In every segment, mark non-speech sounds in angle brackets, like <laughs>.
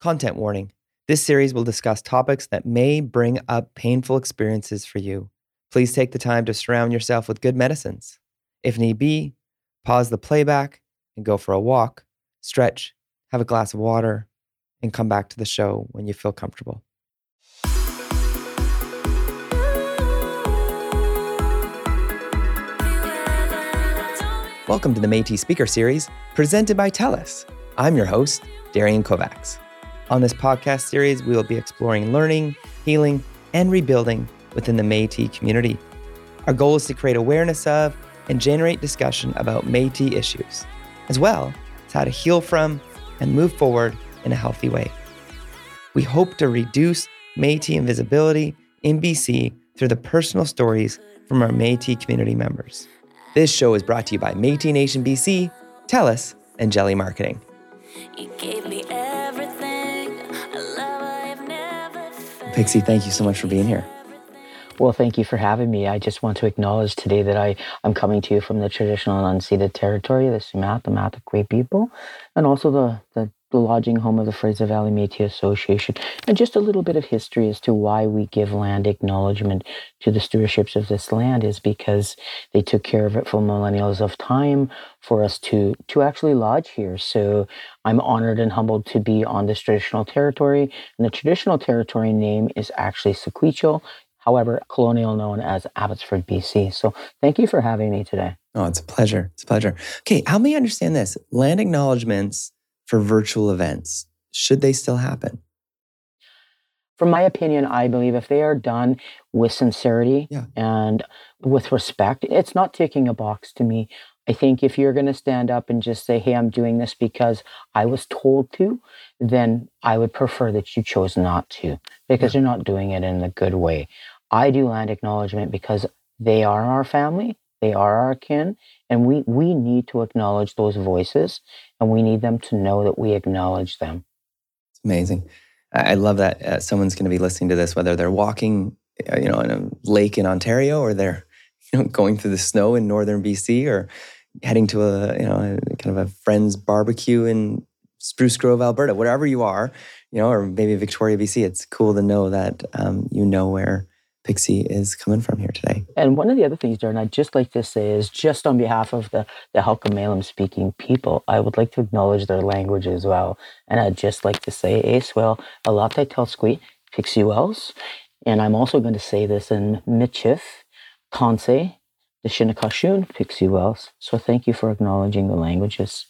Content warning this series will discuss topics that may bring up painful experiences for you. Please take the time to surround yourself with good medicines. If need be, pause the playback and go for a walk, stretch, have a glass of water, and come back to the show when you feel comfortable. Welcome to the Metis Speaker Series, presented by TELUS. I'm your host, Darian Kovacs. On this podcast series, we will be exploring learning, healing, and rebuilding within the Metis community. Our goal is to create awareness of and generate discussion about Metis issues, as well as how to heal from and move forward in a healthy way. We hope to reduce Metis invisibility in BC through the personal stories from our Metis community members. This show is brought to you by Metis Nation BC, TELUS, and Jelly Marketing. Pixie, thank you so much for being here. Well, thank you for having me. I just want to acknowledge today that I, I'm coming to you from the traditional and unceded territory, the Sumat, the Matakwe people, and also the, the the lodging home of the Fraser Valley Métis Association, and just a little bit of history as to why we give land acknowledgement to the stewardships of this land is because they took care of it for millennials of time for us to to actually lodge here. So I'm honored and humbled to be on this traditional territory, and the traditional territory name is actually Sequitchel, however, colonial known as Abbotsford, BC. So thank you for having me today. Oh, it's a pleasure. It's a pleasure. Okay, help me understand this. Land acknowledgements for virtual events? Should they still happen? From my opinion, I believe if they are done with sincerity yeah. and with respect, it's not ticking a box to me. I think if you're going to stand up and just say, hey, I'm doing this because I was told to, then I would prefer that you chose not to because yeah. you're not doing it in a good way. I do land acknowledgement because they are our family, they are our kin, and we, we need to acknowledge those voices and we need them to know that we acknowledge them. It's amazing. I love that uh, someone's going to be listening to this, whether they're walking, uh, you know, in a lake in Ontario or they're, <laughs> you know, going through the snow in northern BC or heading to a, you know, a, kind of a friend's barbecue in Spruce Grove, Alberta, wherever you are, you know, or maybe Victoria, BC. It's cool to know that um, you know where Pixie is coming from here today. And one of the other things, Darren, I'd just like to say is just on behalf of the, the Halkomelem speaking people, I would like to acknowledge their language as well. And I'd just like to say, Acewell, Alatai Telsquit, Pixie Wells. And I'm also going to say this in Michif, Kansai, the Shinnecoshun, Pixie Wells. So thank you for acknowledging the languages.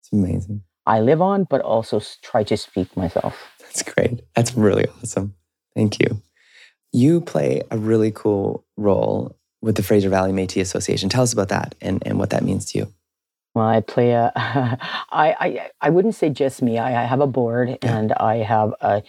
It's amazing. I live on, but also try to speak myself. That's great. That's really awesome. Thank you. You play a really cool role with the Fraser Valley Métis Association. Tell us about that and, and what that means to you. Well, I play a. <laughs> I, I I wouldn't say just me. I, I have a board yeah. and I have a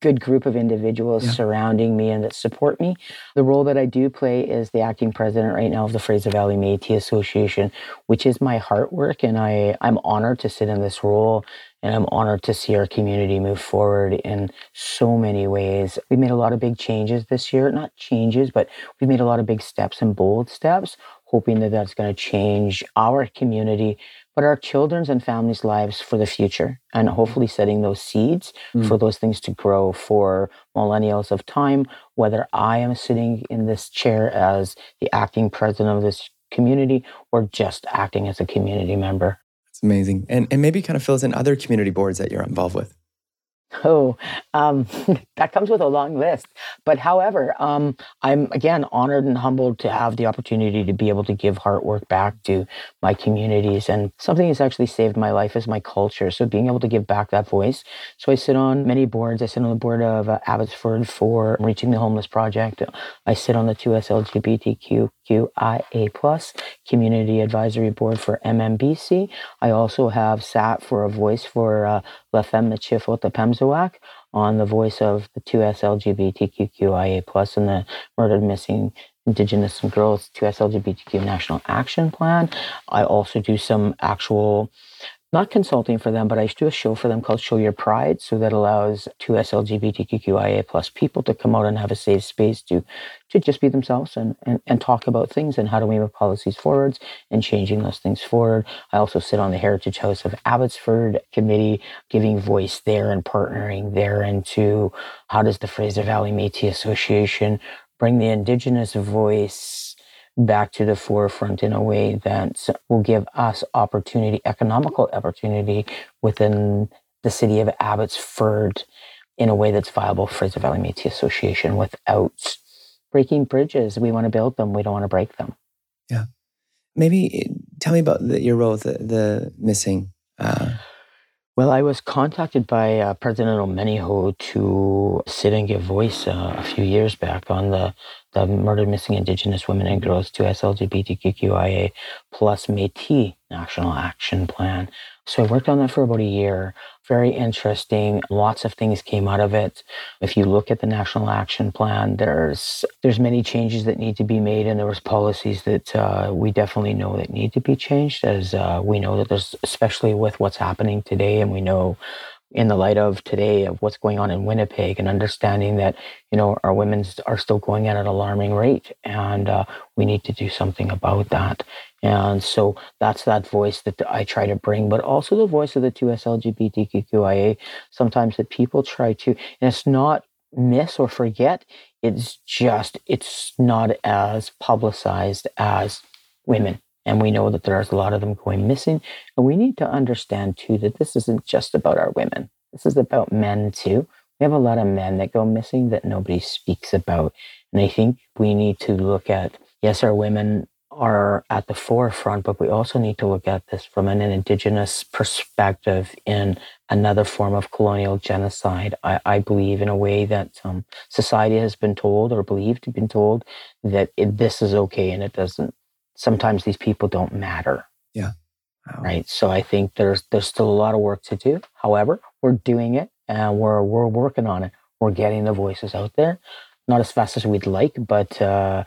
good group of individuals yeah. surrounding me and that support me. The role that I do play is the acting president right now of the Fraser Valley Métis Association, which is my heart work, and I I'm honored to sit in this role and I'm honored to see our community move forward in so many ways. We made a lot of big changes this year, not changes, but we made a lot of big steps and bold steps, hoping that that's going to change our community, but our children's and families' lives for the future, and hopefully setting those seeds mm. for those things to grow for millennials of time, whether I am sitting in this chair as the acting president of this community or just acting as a community member. It's amazing. And, and maybe kind of fills in other community boards that you're involved with. Oh, um, <laughs> that comes with a long list. But however, um, I'm again honored and humbled to have the opportunity to be able to give heart work back to my communities. And something that's actually saved my life is my culture. So being able to give back that voice. So I sit on many boards. I sit on the board of uh, Abbotsford for Reaching the Homeless Project. I sit on the 2S LGBTQIA plus Community Advisory Board for MNBC. I also have sat for a voice for uh, La Femmes Michif Otipemisiwak on the voice of the 2S LGBTQIA plus and the murdered missing Indigenous and Girls 2S LGBTQ National Action Plan. I also do some actual not consulting for them, but I do a show for them called Show Your Pride. So that allows two SLGBTQIA plus people to come out and have a safe space to to just be themselves and, and, and talk about things and how do we move policies forwards and changing those things forward. I also sit on the Heritage House of Abbotsford committee, giving voice there and partnering there into how does the Fraser Valley Métis Association bring the Indigenous voice back to the forefront in a way that will give us opportunity, economical opportunity within the city of Abbotsford in a way that's viable for the Valley Métis Association without breaking bridges. We want to build them. We don't want to break them. Yeah. Maybe eh, tell me about the, your role the, the missing. Uh... Well, I was contacted by uh, President Omeniho to sit and give voice uh, a few years back on the the Murdered Missing Indigenous Women and Girls to SLGBTQIA plus Métis National Action Plan. So I worked on that for about a year. Very interesting. Lots of things came out of it. If you look at the National Action Plan, there's there's many changes that need to be made, and there was policies that uh, we definitely know that need to be changed. As uh, we know that there's, especially with what's happening today, and we know in the light of today of what's going on in Winnipeg and understanding that you know our women are still going at an alarming rate and uh, we need to do something about that. And so that's that voice that I try to bring but also the voice of the two SLGBTQIA sometimes that people try to and it's not miss or forget it's just it's not as publicized as women and we know that there's a lot of them going missing. And we need to understand too that this isn't just about our women. This is about men too. We have a lot of men that go missing that nobody speaks about. And I think we need to look at, yes, our women are at the forefront, but we also need to look at this from an indigenous perspective in another form of colonial genocide. I, I believe in a way that um, society has been told or believed to be told that it, this is okay and it doesn't sometimes these people don't matter. Yeah. Wow. Right. So I think there's there's still a lot of work to do. However, we're doing it and we're we're working on it. We're getting the voices out there. Not as fast as we'd like, but uh,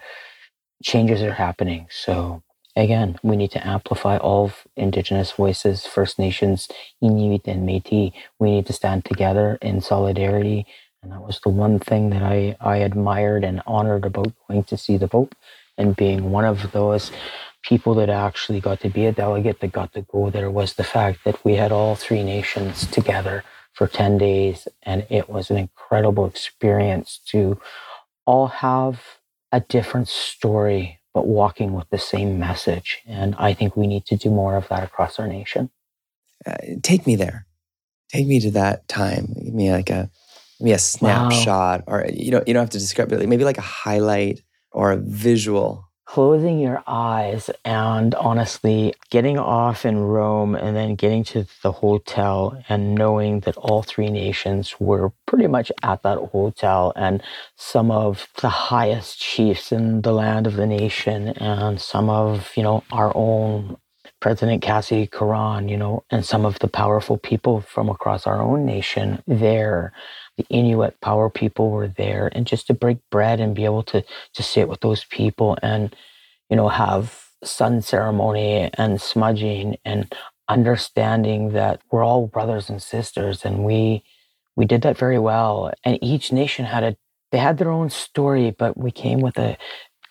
changes are happening. So again, we need to amplify all of Indigenous voices, First Nations, Inuit, and Métis. We need to stand together in solidarity. And that was the one thing that I, I admired and honored about going to see the vote and being one of those people that actually got to be a delegate that got to go there was the fact that we had all three nations together for 10 days and it was an incredible experience to all have a different story but walking with the same message. And i think we need to do more of that across our nation. Uh, take me there. Take me to that time. Give me like a maybe a snapshot wow. or you know you don't have to describe it maybe like a highlight or a visual? Closing your eyes and honestly getting off in Rome and then getting to the hotel and knowing that all three nations were pretty much at that hotel and some of the highest chiefs in the land of the nation and some of, you know, our own President Cassidy Caron, you know, and some of the powerful people from across our own nation there the Inuit power people were there, and just to break bread and be able to to sit with those people and you know have sun ceremony and smudging and understanding that we're all brothers and sisters, and we we did that very well. And each nation had a they had their own story, but we came with a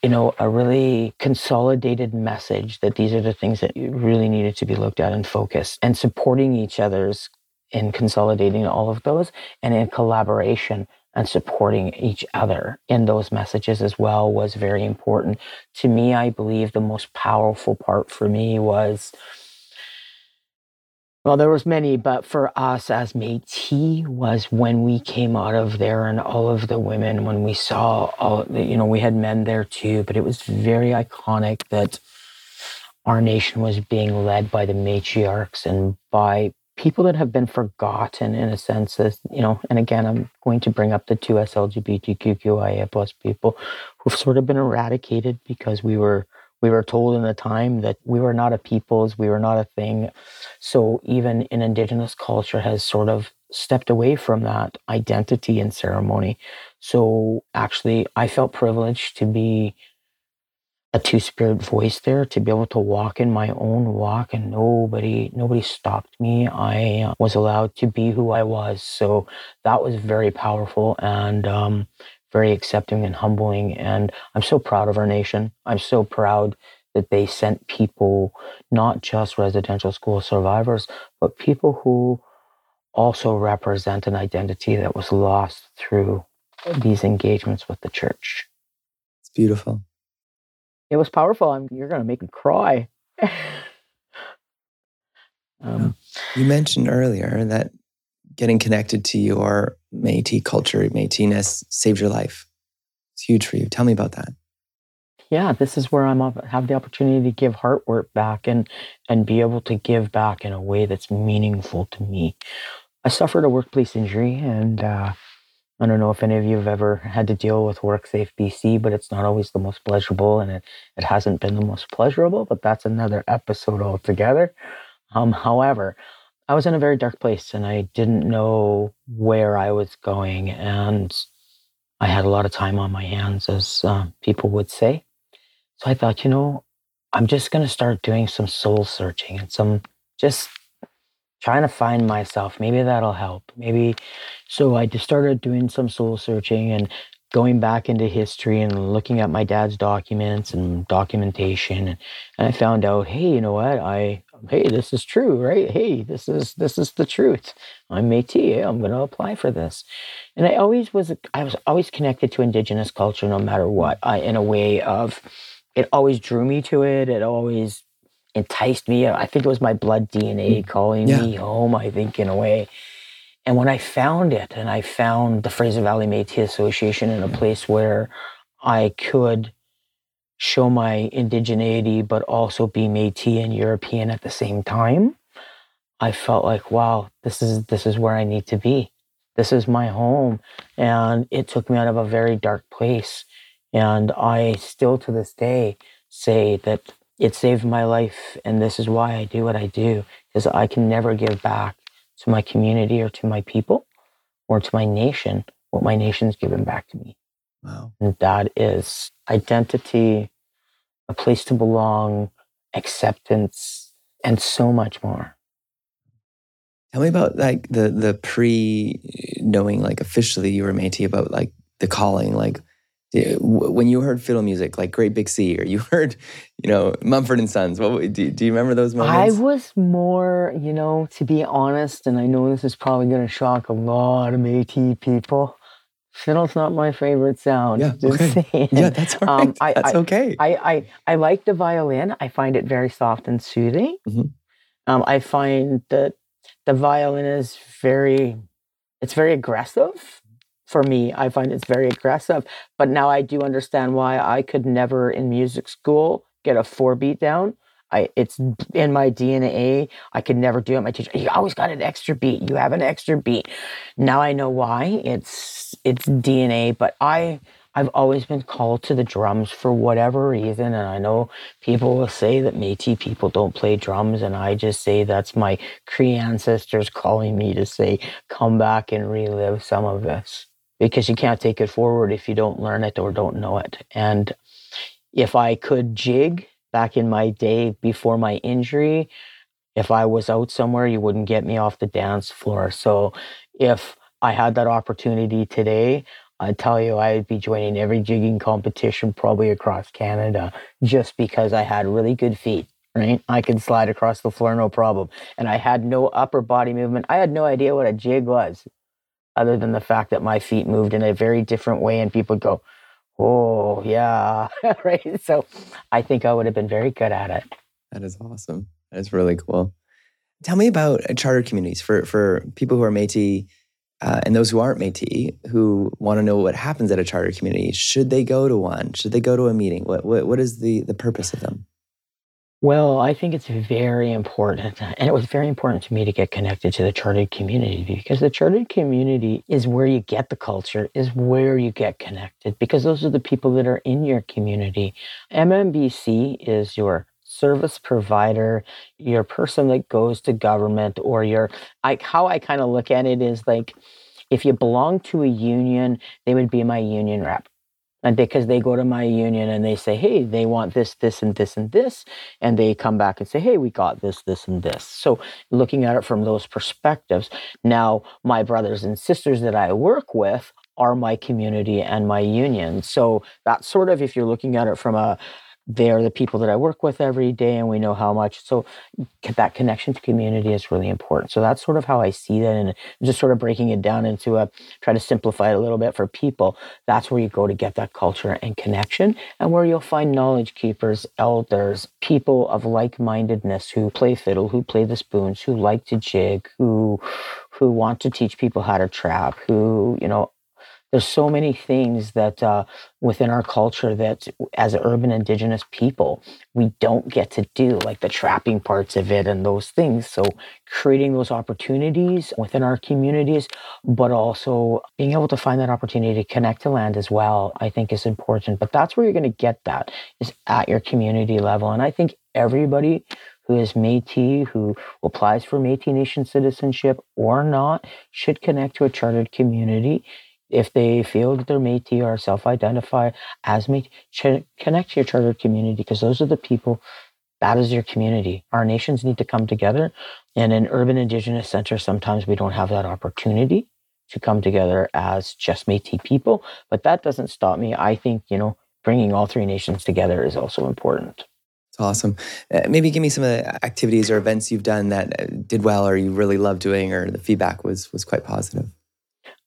you know, a really consolidated message that these are the things that really needed to be looked at and focused and supporting each other's in consolidating all of those and in collaboration and supporting each other in those messages as well was very important. To me, I believe the most powerful part for me was well, there was many, but for us as Métis was when we came out of there and all of the women, when we saw all, you know, we had men there too, but it was very iconic that our nation was being led by the matriarchs and by people that have been forgotten in a sense as you know and again i'm going to bring up the two slgbtqia plus people who've sort of been eradicated because we were we were told in the time that we were not a peoples we were not a thing. So even in indigenous culture has sort of stepped away from that identity and ceremony. So actually i felt privileged to be a two-spirit voice there to be able to walk in my own walk and nobody nobody stopped me. I was allowed to be who i was. So that was very powerful and um, very accepting and humbling and i'm so proud of our nation. I'm so proud that they sent people not just residential school survivors but people who also represent an identity that was lost through these engagements with the church. It's beautiful it was powerful. I'm, you're going to make me cry. <laughs> um, you mentioned earlier that getting connected to your Métis culture, Métisness, saved your life. It's huge for you. Tell me about that. Yeah, this is where I'm have the opportunity to give heart work back and and be able to give back in a way that's meaningful to me. I suffered a workplace injury and uh, I don't know if any of you have ever had to deal with WorkSafe BC, but it's not always the most pleasurable and it, it hasn't been the most pleasurable, but that's another episode altogether. Um, however, I was in a very dark place and I didn't know where I was going. And I had a lot of time on my hands, as uh, people would say. So I thought, you know, I'm just going to start doing some soul searching and some just trying to find myself. Maybe that'll help. Maybe. So I just started doing some soul searching and going back into history and looking at my dad's documents and documentation. And, and I found out, hey, you know what? I, hey, this is true, right? Hey, this is, this is the truth. I'm Métis. I'm going to apply for this. And I always was, I was always connected to Indigenous culture no matter what, I, in a way of, it always drew me to it. It always enticed me. I think it was my blood DNA mm. calling yeah. me home, I think, in a way. And when I found it, and I found the Fraser Valley Métis Association in a place where I could show my indigeneity, but also be Métis and European at the same time, I felt like, wow, this is this is where I need to be. This is my home, and it took me out of a very dark place. And I still, to this day, say that it saved my life and this is why i do what i do because i can never give back to my community or to my people or to my nation what my nation's given back to me. Wow. And that is identity a place to belong acceptance and so much more. Tell me about like the the pre knowing like officially you were Métis about like the calling like when you heard fiddle music like Great Big Sea, or you <laughs> heard, you know, Mumford and Sons, what do, do you remember those moments? I was more, you know, to be honest, and I know this is probably going to shock a lot of Métis people. Fiddle's not my favorite sound. Yeah, okay. yeah, that's all right. Um, I, that's I, okay. I, I, I like the violin. I find it very soft and soothing. Mm-hmm. Um, I find that the violin is very, it's very aggressive for me. I find it's very aggressive. But now I do understand why I could never in music school get a four beat down. I it's in my DNA. I could never do it. My teacher, you always got an extra beat. You have an extra beat. Now I know why. It's it's DNA. But I I've always been called to the drums for whatever reason. And I know people will say that Metis people don't play drums. And I just say that's my Cree ancestors calling me to say, come back and relive some of this because you can't take it forward if you don't learn it or don't know it. And if I could jig back in my day before my injury, if I was out somewhere, you wouldn't get me off the dance floor. So if I had that opportunity today, I tell you, I'd be joining every jigging competition probably across Canada just because I had really good feet, right? I could slide across the floor no problem. And I had no upper body movement. I had no idea what a jig was other than the fact that my feet moved in a very different way and people go, oh, yeah, <laughs> right? So I think I would have been very good at it. That is awesome. That is really cool. Tell me about charter communities for, for people who are Métis uh, and those who aren't Métis who want to know what happens at a charter community. Should they go to one? Should they go to a meeting? What, what, what is the, the purpose of them? Well, I think it's very important. And it was very important to me to get connected to the chartered community because the chartered community is where you get the culture, is where you get connected because those are the people that are in your community. MNBC is your service provider, your person that goes to government, or your, like, how I kind of look at it is like, if you belong to a union, they would be my union rep and because they go to my union and they say hey they want this this and this and this and they come back and say hey we got this this and this. So looking at it from those perspectives now my brothers and sisters that i work with are my community and my union. So that's sort of if you're looking at it from a they're the people that I work with every day and we know how much. So that connection to community is really important. So that's sort of how I see that and just sort of breaking it down into a try to simplify it a little bit for people. That's where you go to get that culture and connection and where you'll find knowledge keepers, elders, people of like-mindedness who play fiddle, who play the spoons, who like to jig, who who want to teach people how to trap, who, you know, there's so many things that uh, within our culture that as urban indigenous people we don't get to do like the trapping parts of it and those things. So creating those opportunities within our communities but also being able to find that opportunity to connect to land as well i think is important. But that's where you're going to get that is at your community level. And i think everybody who is Métis, who applies for Métis Nation citizenship or not, should connect to a chartered community if they feel that they're Métis or self-identify as Métis, ch- connect to your charter community because those are the people. That is your community. Our nations need to come together, and in urban Indigenous centers, sometimes we don't have that opportunity to come together as just Métis people. But that doesn't stop me. I think you know bringing all three nations together is also important. It's awesome. Uh, maybe give me some of the activities or events you've done that uh, did well, or you really love doing, or the feedback was was quite positive.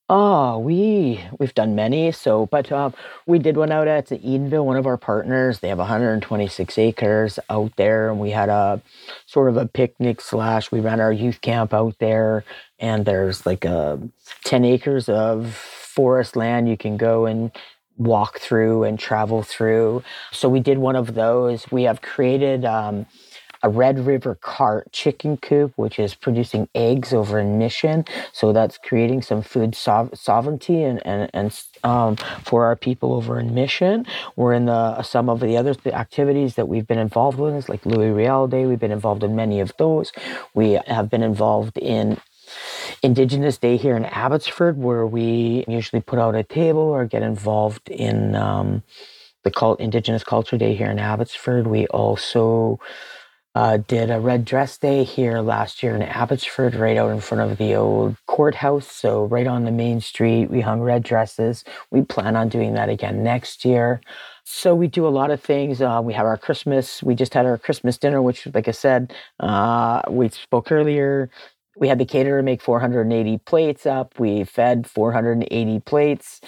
Oh, we we've done many. So, but uh, we did one out at Edenville, one of our partners. They have 126 acres out there, and we had a sort of a picnic slash. We ran our youth camp out there, and there's like a 10 acres of forest land you can go and walk through and travel through. So we did one of those. We have created. Um, a Red River cart chicken coop, which is producing eggs over in Mission. So that's creating some food sov- sovereignty and, and, and um, for our people over in Mission. We're in the some of the other activities that we've been involved with, like Louis Riel Day. We've been involved in many of those. We have been involved in Indigenous Day here in Abbotsford, where we usually put out a table or get involved in um, the cult Indigenous Culture Day here in Abbotsford. We also uh, did a red dress day here last year in Abbotsford, right out in front of the old courthouse. So, right on the main street, we hung red dresses. We plan on doing that again next year. So, we do a lot of things. Uh, we have our Christmas, we just had our Christmas dinner, which, like I said, uh, we spoke earlier. We had the caterer make 480 plates up. We fed 480 plates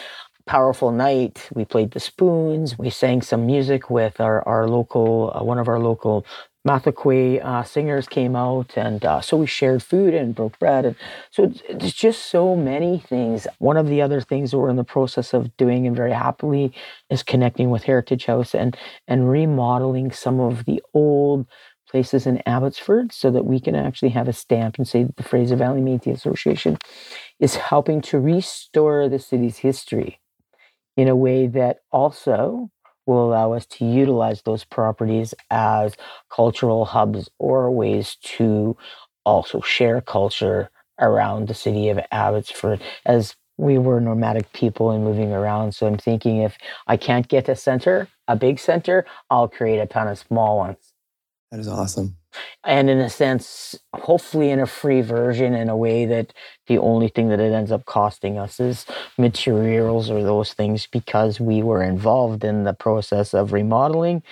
powerful night. We played the spoons. We sang some music with our, our local, uh, one of our local Mathakwe uh, singers came out, and uh, so we shared food and broke bread, and so it's, just so many things. One of the other things that we're in the process of doing, and very happily, is connecting with Heritage House and and remodeling some of the old places in Abbotsford, so that we can actually have a stamp and say that the Fraser Valley Métis Association is helping to restore the city's history in a way that also will allow us to utilize those properties as cultural hubs or ways to also share culture around the city of Abbotsford as we were nomadic people and moving around. So I'm thinking if I can't get a center, a big center, I'll create a ton of small ones. That is awesome and in a sense, hopefully in a free version in a way that the only thing that it ends up costing us is materials or those things because we were involved in the process of remodeling.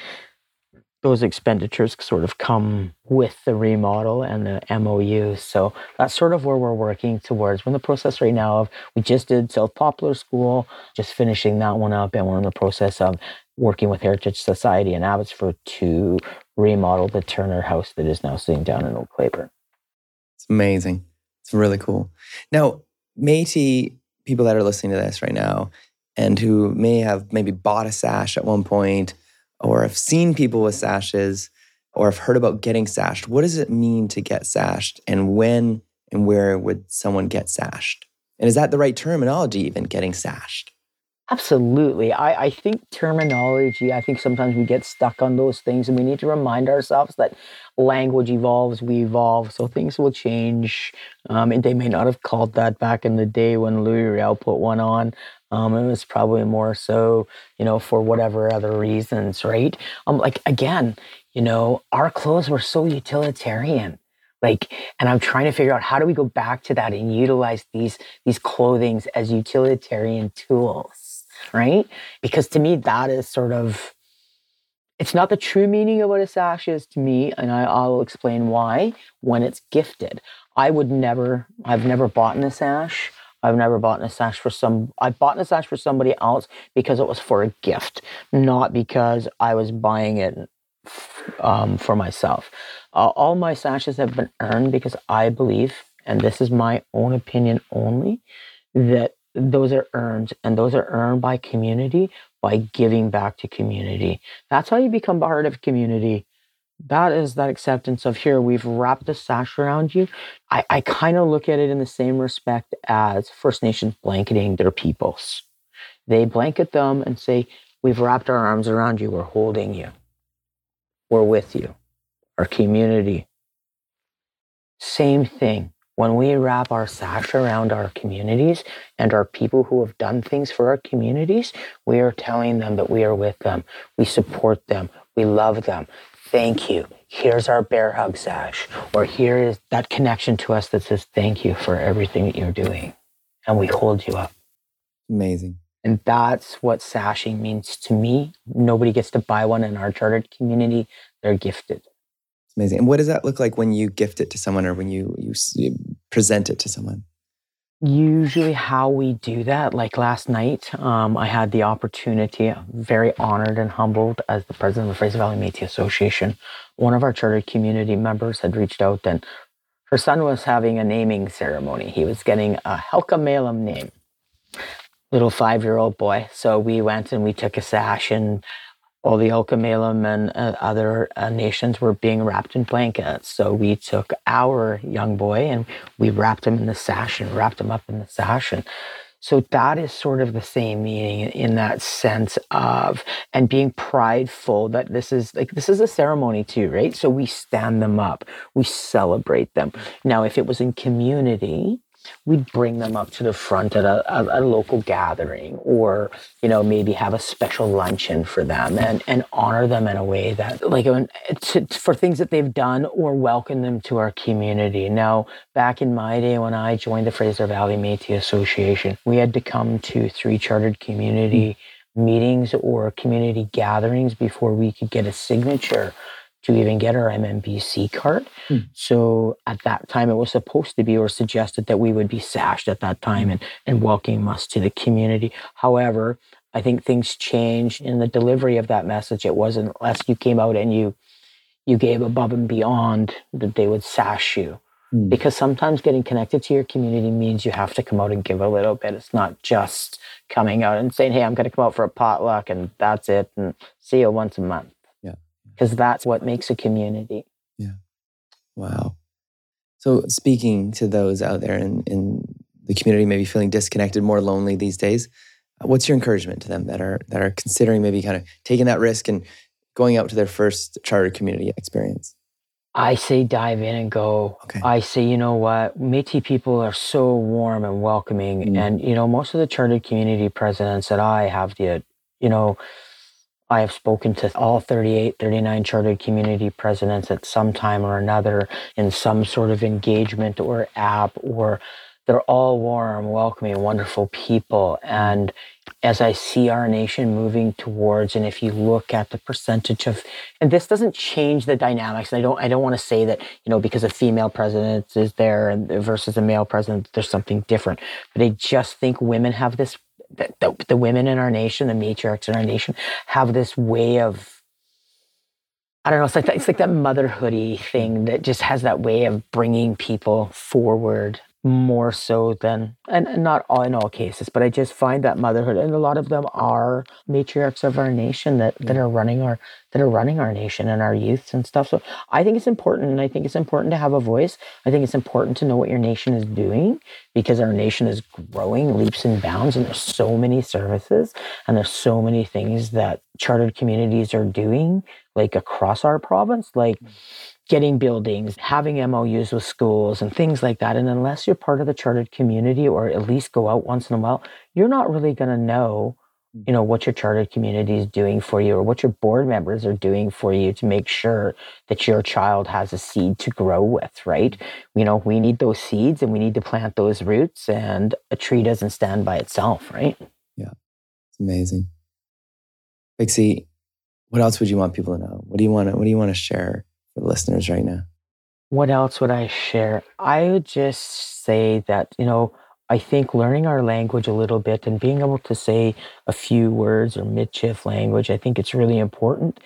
Those expenditures sort of come with the remodel and the MOU. So that's sort of where we're working towards. We're in the process right now of we just did South Poplar School, just finishing that one up, and we're in the process of working with Heritage Society in Abbotsford to remodel the Turner house that is now sitting down in Old Clayburn. It's amazing. It's really cool. Now, Métis people that are listening to this right now and who may have maybe bought a sash at one point or have seen people with sashes or have heard about getting sashed, what does it mean to get sashed and when and where would someone get sashed? And is that the right terminology, even getting sashed? Absolutely. I, I think terminology, I think sometimes we get stuck on those things and we need to remind ourselves that language evolves, we evolve, so things will change. Um, and they may not have called that back in the day when Louis Riel put one on. Um, it was probably more so, you know, for whatever other reasons, right? Um, like again, you know, our clothes were so utilitarian like and i'm trying to figure out how do we go back to that and utilize these these clothings as utilitarian tools right because to me that is sort of it's not the true meaning of what a sash is to me and I, i'll explain why when it's gifted i would never i've never bought a sash I've never bought a sash for some. I bought a sash for somebody else because it was for a gift, not because I was buying it um, for myself. Uh, all my sashes have been earned because I believe, and this is my own opinion only, that those are earned and those are earned by community by giving back to community. That's how you become part of community. That is that acceptance of here, we've wrapped the sash around you. I, I kind of look at it in the same respect as First Nations blanketing their peoples. They blanket them and say, We've wrapped our arms around you, we're holding you, we're with you our community. Same thing. When we wrap our sash around our communities and our people who have done things for our communities, we are telling them that we are with them. We support them. We love them. Thank you. Here's our bear hug sash. Or here is that connection to us that says thank you for everything that you're doing. And we hold you up. Amazing. And that's what sashing means to me. Nobody gets to buy one in our chartered community. They're gifted amazing. And what does that look like when you gift it to someone or when you, you, you present it to someone? Usually, how we do that, like last night, um, I had the opportunity, very honored and humbled as the president of the Fraser Valley Métis Association. One of our chartered community members had reached out and her son was having a naming ceremony. He was getting a Halkomelem name, little five year old boy. So we went and we took a sash and all the Halkomelem and uh, other uh, nations were being wrapped in blankets. So we took our young boy and we wrapped him in the sash and wrapped him up in the sash. And so that is sort of the same meaning in that sense of, and being prideful that this is like, this is a ceremony too, right? So we stand them up, we celebrate them. Now, if it was in community, we'd bring them up to the front at a, a, a, local gathering or you know maybe have a special luncheon for them and, and honor them in a way that like to, for things that they've done or welcome them to our community. Now back in my day when i joined the fraser valley metis association we had to come to three chartered community mm. meetings or community gatherings before we could get a signature to even get our MNBC card. Hmm. So at that time, it was supposed to be or suggested that we would be sashed at that time and, and welcoming us to the community. However, I think things changed in the delivery of that message. It wasn't unless you came out and you you gave above and beyond that they would sash you. Hmm. Because sometimes getting connected to your community means you have to come out and give a little bit. It's not just coming out and saying, Hey, I'm gonna come out for a potluck and that's it and see you once a month because that's what makes a community. Yeah. Wow. So, speaking to those out there in, in the community, maybe feeling disconnected, more lonely these days, what's your encouragement to them that are that are considering maybe kind of taking that risk and going out to their first charter community experience? I say dive in and go. Okay. I say, you know what, Métis people are so warm and welcoming, mm. and you know most of the chartered community presidents that I have the, you know, I have spoken to all 38, 39 chartered community presidents at some time or another in some sort of engagement or app, or they're all warm, welcoming, wonderful people. And as I see our nation moving towards, and if you look at the percentage of, and this doesn't change the dynamics. I don't, I don't want to say that you know because a female president is there versus a male president, there's something different. But I just think women have this the, the, women in our nation, the matriarchs in our nation, have this way of I don't know. It's like that, it's like that motherhoody thing that just has that way of bringing people forward. More so than and, not all in all cases but i just find that motherhood and a lot of them are matriarchs of our nation that that are running our that are running our nation and our youths and stuff. So i think it's important and i think it's important to have a voice. I think it's important to know what your nation is doing because our nation is growing leaps and bounds and there's so many services and there's so many things that chartered communities are doing like across our province. Like mm getting buildings, having MOUs with schools and things like that. And unless you're part of the chartered community or at least go out once in a while, you're not really going to know you know what your chartered community is doing for you or what your board members are doing for you to make sure that your child has a seed to grow with right? You know we need those seeds and we need to plant those roots and a tree doesn't stand by itself right? Yeah. It's amazing. Pixie, what else would you want people to know? What do you want to what do you want to share for listeners right now? What else would I share? I would just say that, you know, I think learning our language a little bit and being able to say a few words or Michif language, I think it's really important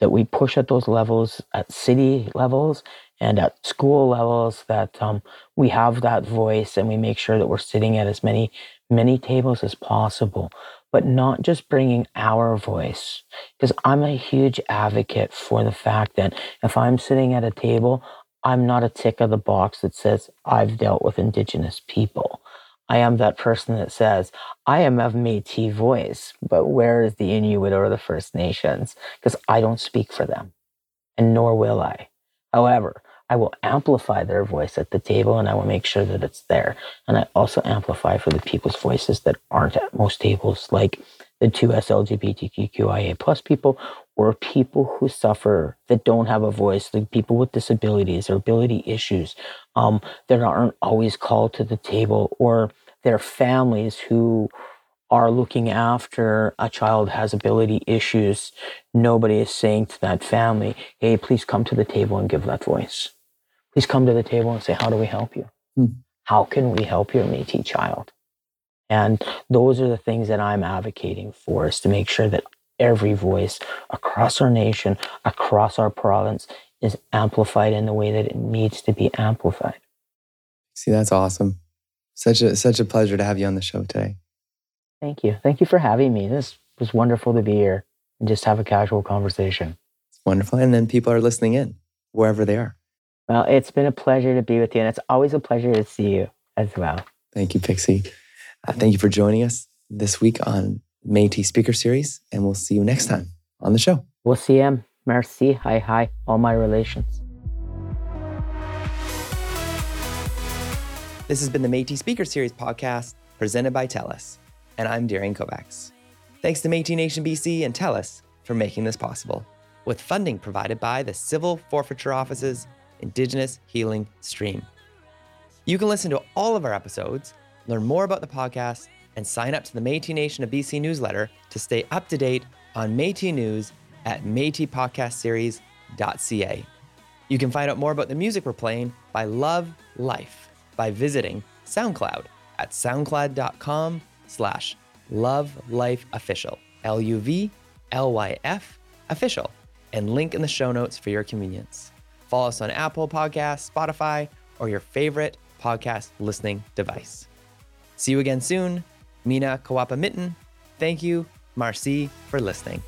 that we push at those levels, at city levels and at school levels, that um, we have that voice and we make sure that we're sitting at as many, many tables as possible but not just bringing our voice. Because I'm a huge advocate for the fact that if I'm sitting at a table, I'm not a tick of the box that says, I've dealt with Indigenous people. I am that person that says, I am of Metis voice, but where is the Inuit or the First Nations? Because I don't speak for them, and nor will I. However, I will amplify their voice at the table and I will make sure that it's there. And I also amplify for the people's voices that aren't at most tables, like the two LGBTQIA plus people or people who suffer that don't have a voice, like people with disabilities or ability issues um, that aren't always called to the table, or their families who are looking after a child has ability issues. Nobody is saying to that family, hey, please come to the table and give that voice please come to the table and say, How do we help you? Hmm. How can we help your Metis child? And those are the things that I'm advocating for is to make sure that every voice across our nation, across our province, is amplified in the way that it needs to be amplified. See, that's awesome. Such a such a pleasure to have you on the show today. Thank you. Thank you for having me. This was wonderful to be here and just have a casual conversation. It's wonderful. And then people are listening in wherever they are. Well, it's been a pleasure to be with you, and it's always a pleasure to see you as well. Thank you, Pixie. Uh, thank you for joining us this week on Métis Speaker Series, and we'll see you next time on the show. We'll see you. Merci. Hi, hi. All my relations. This has been the Métis Speaker Series podcast presented by TELUS, and I'm Darian Kovacs. Thanks to Métis Nation BC and TELUS for making this possible, with funding provided by the Civil Forfeiture Offices Indigenous Healing Stream. You can listen to all of our episodes, learn more about the podcast, and sign up to the Métis Nation of BC newsletter to stay up to date on Métis news at métispodcastseries.ca. You can find out more about the music we're playing by Love Life by visiting SoundCloud at soundcloud.com slash Love Life Official, L-U-V-L-Y-F official, and link in the show notes for your convenience. Follow us on Apple Podcasts, Spotify, or your favorite podcast listening device. See you again soon. Mina Kawapa Mitten, thank you, Marcy, for listening.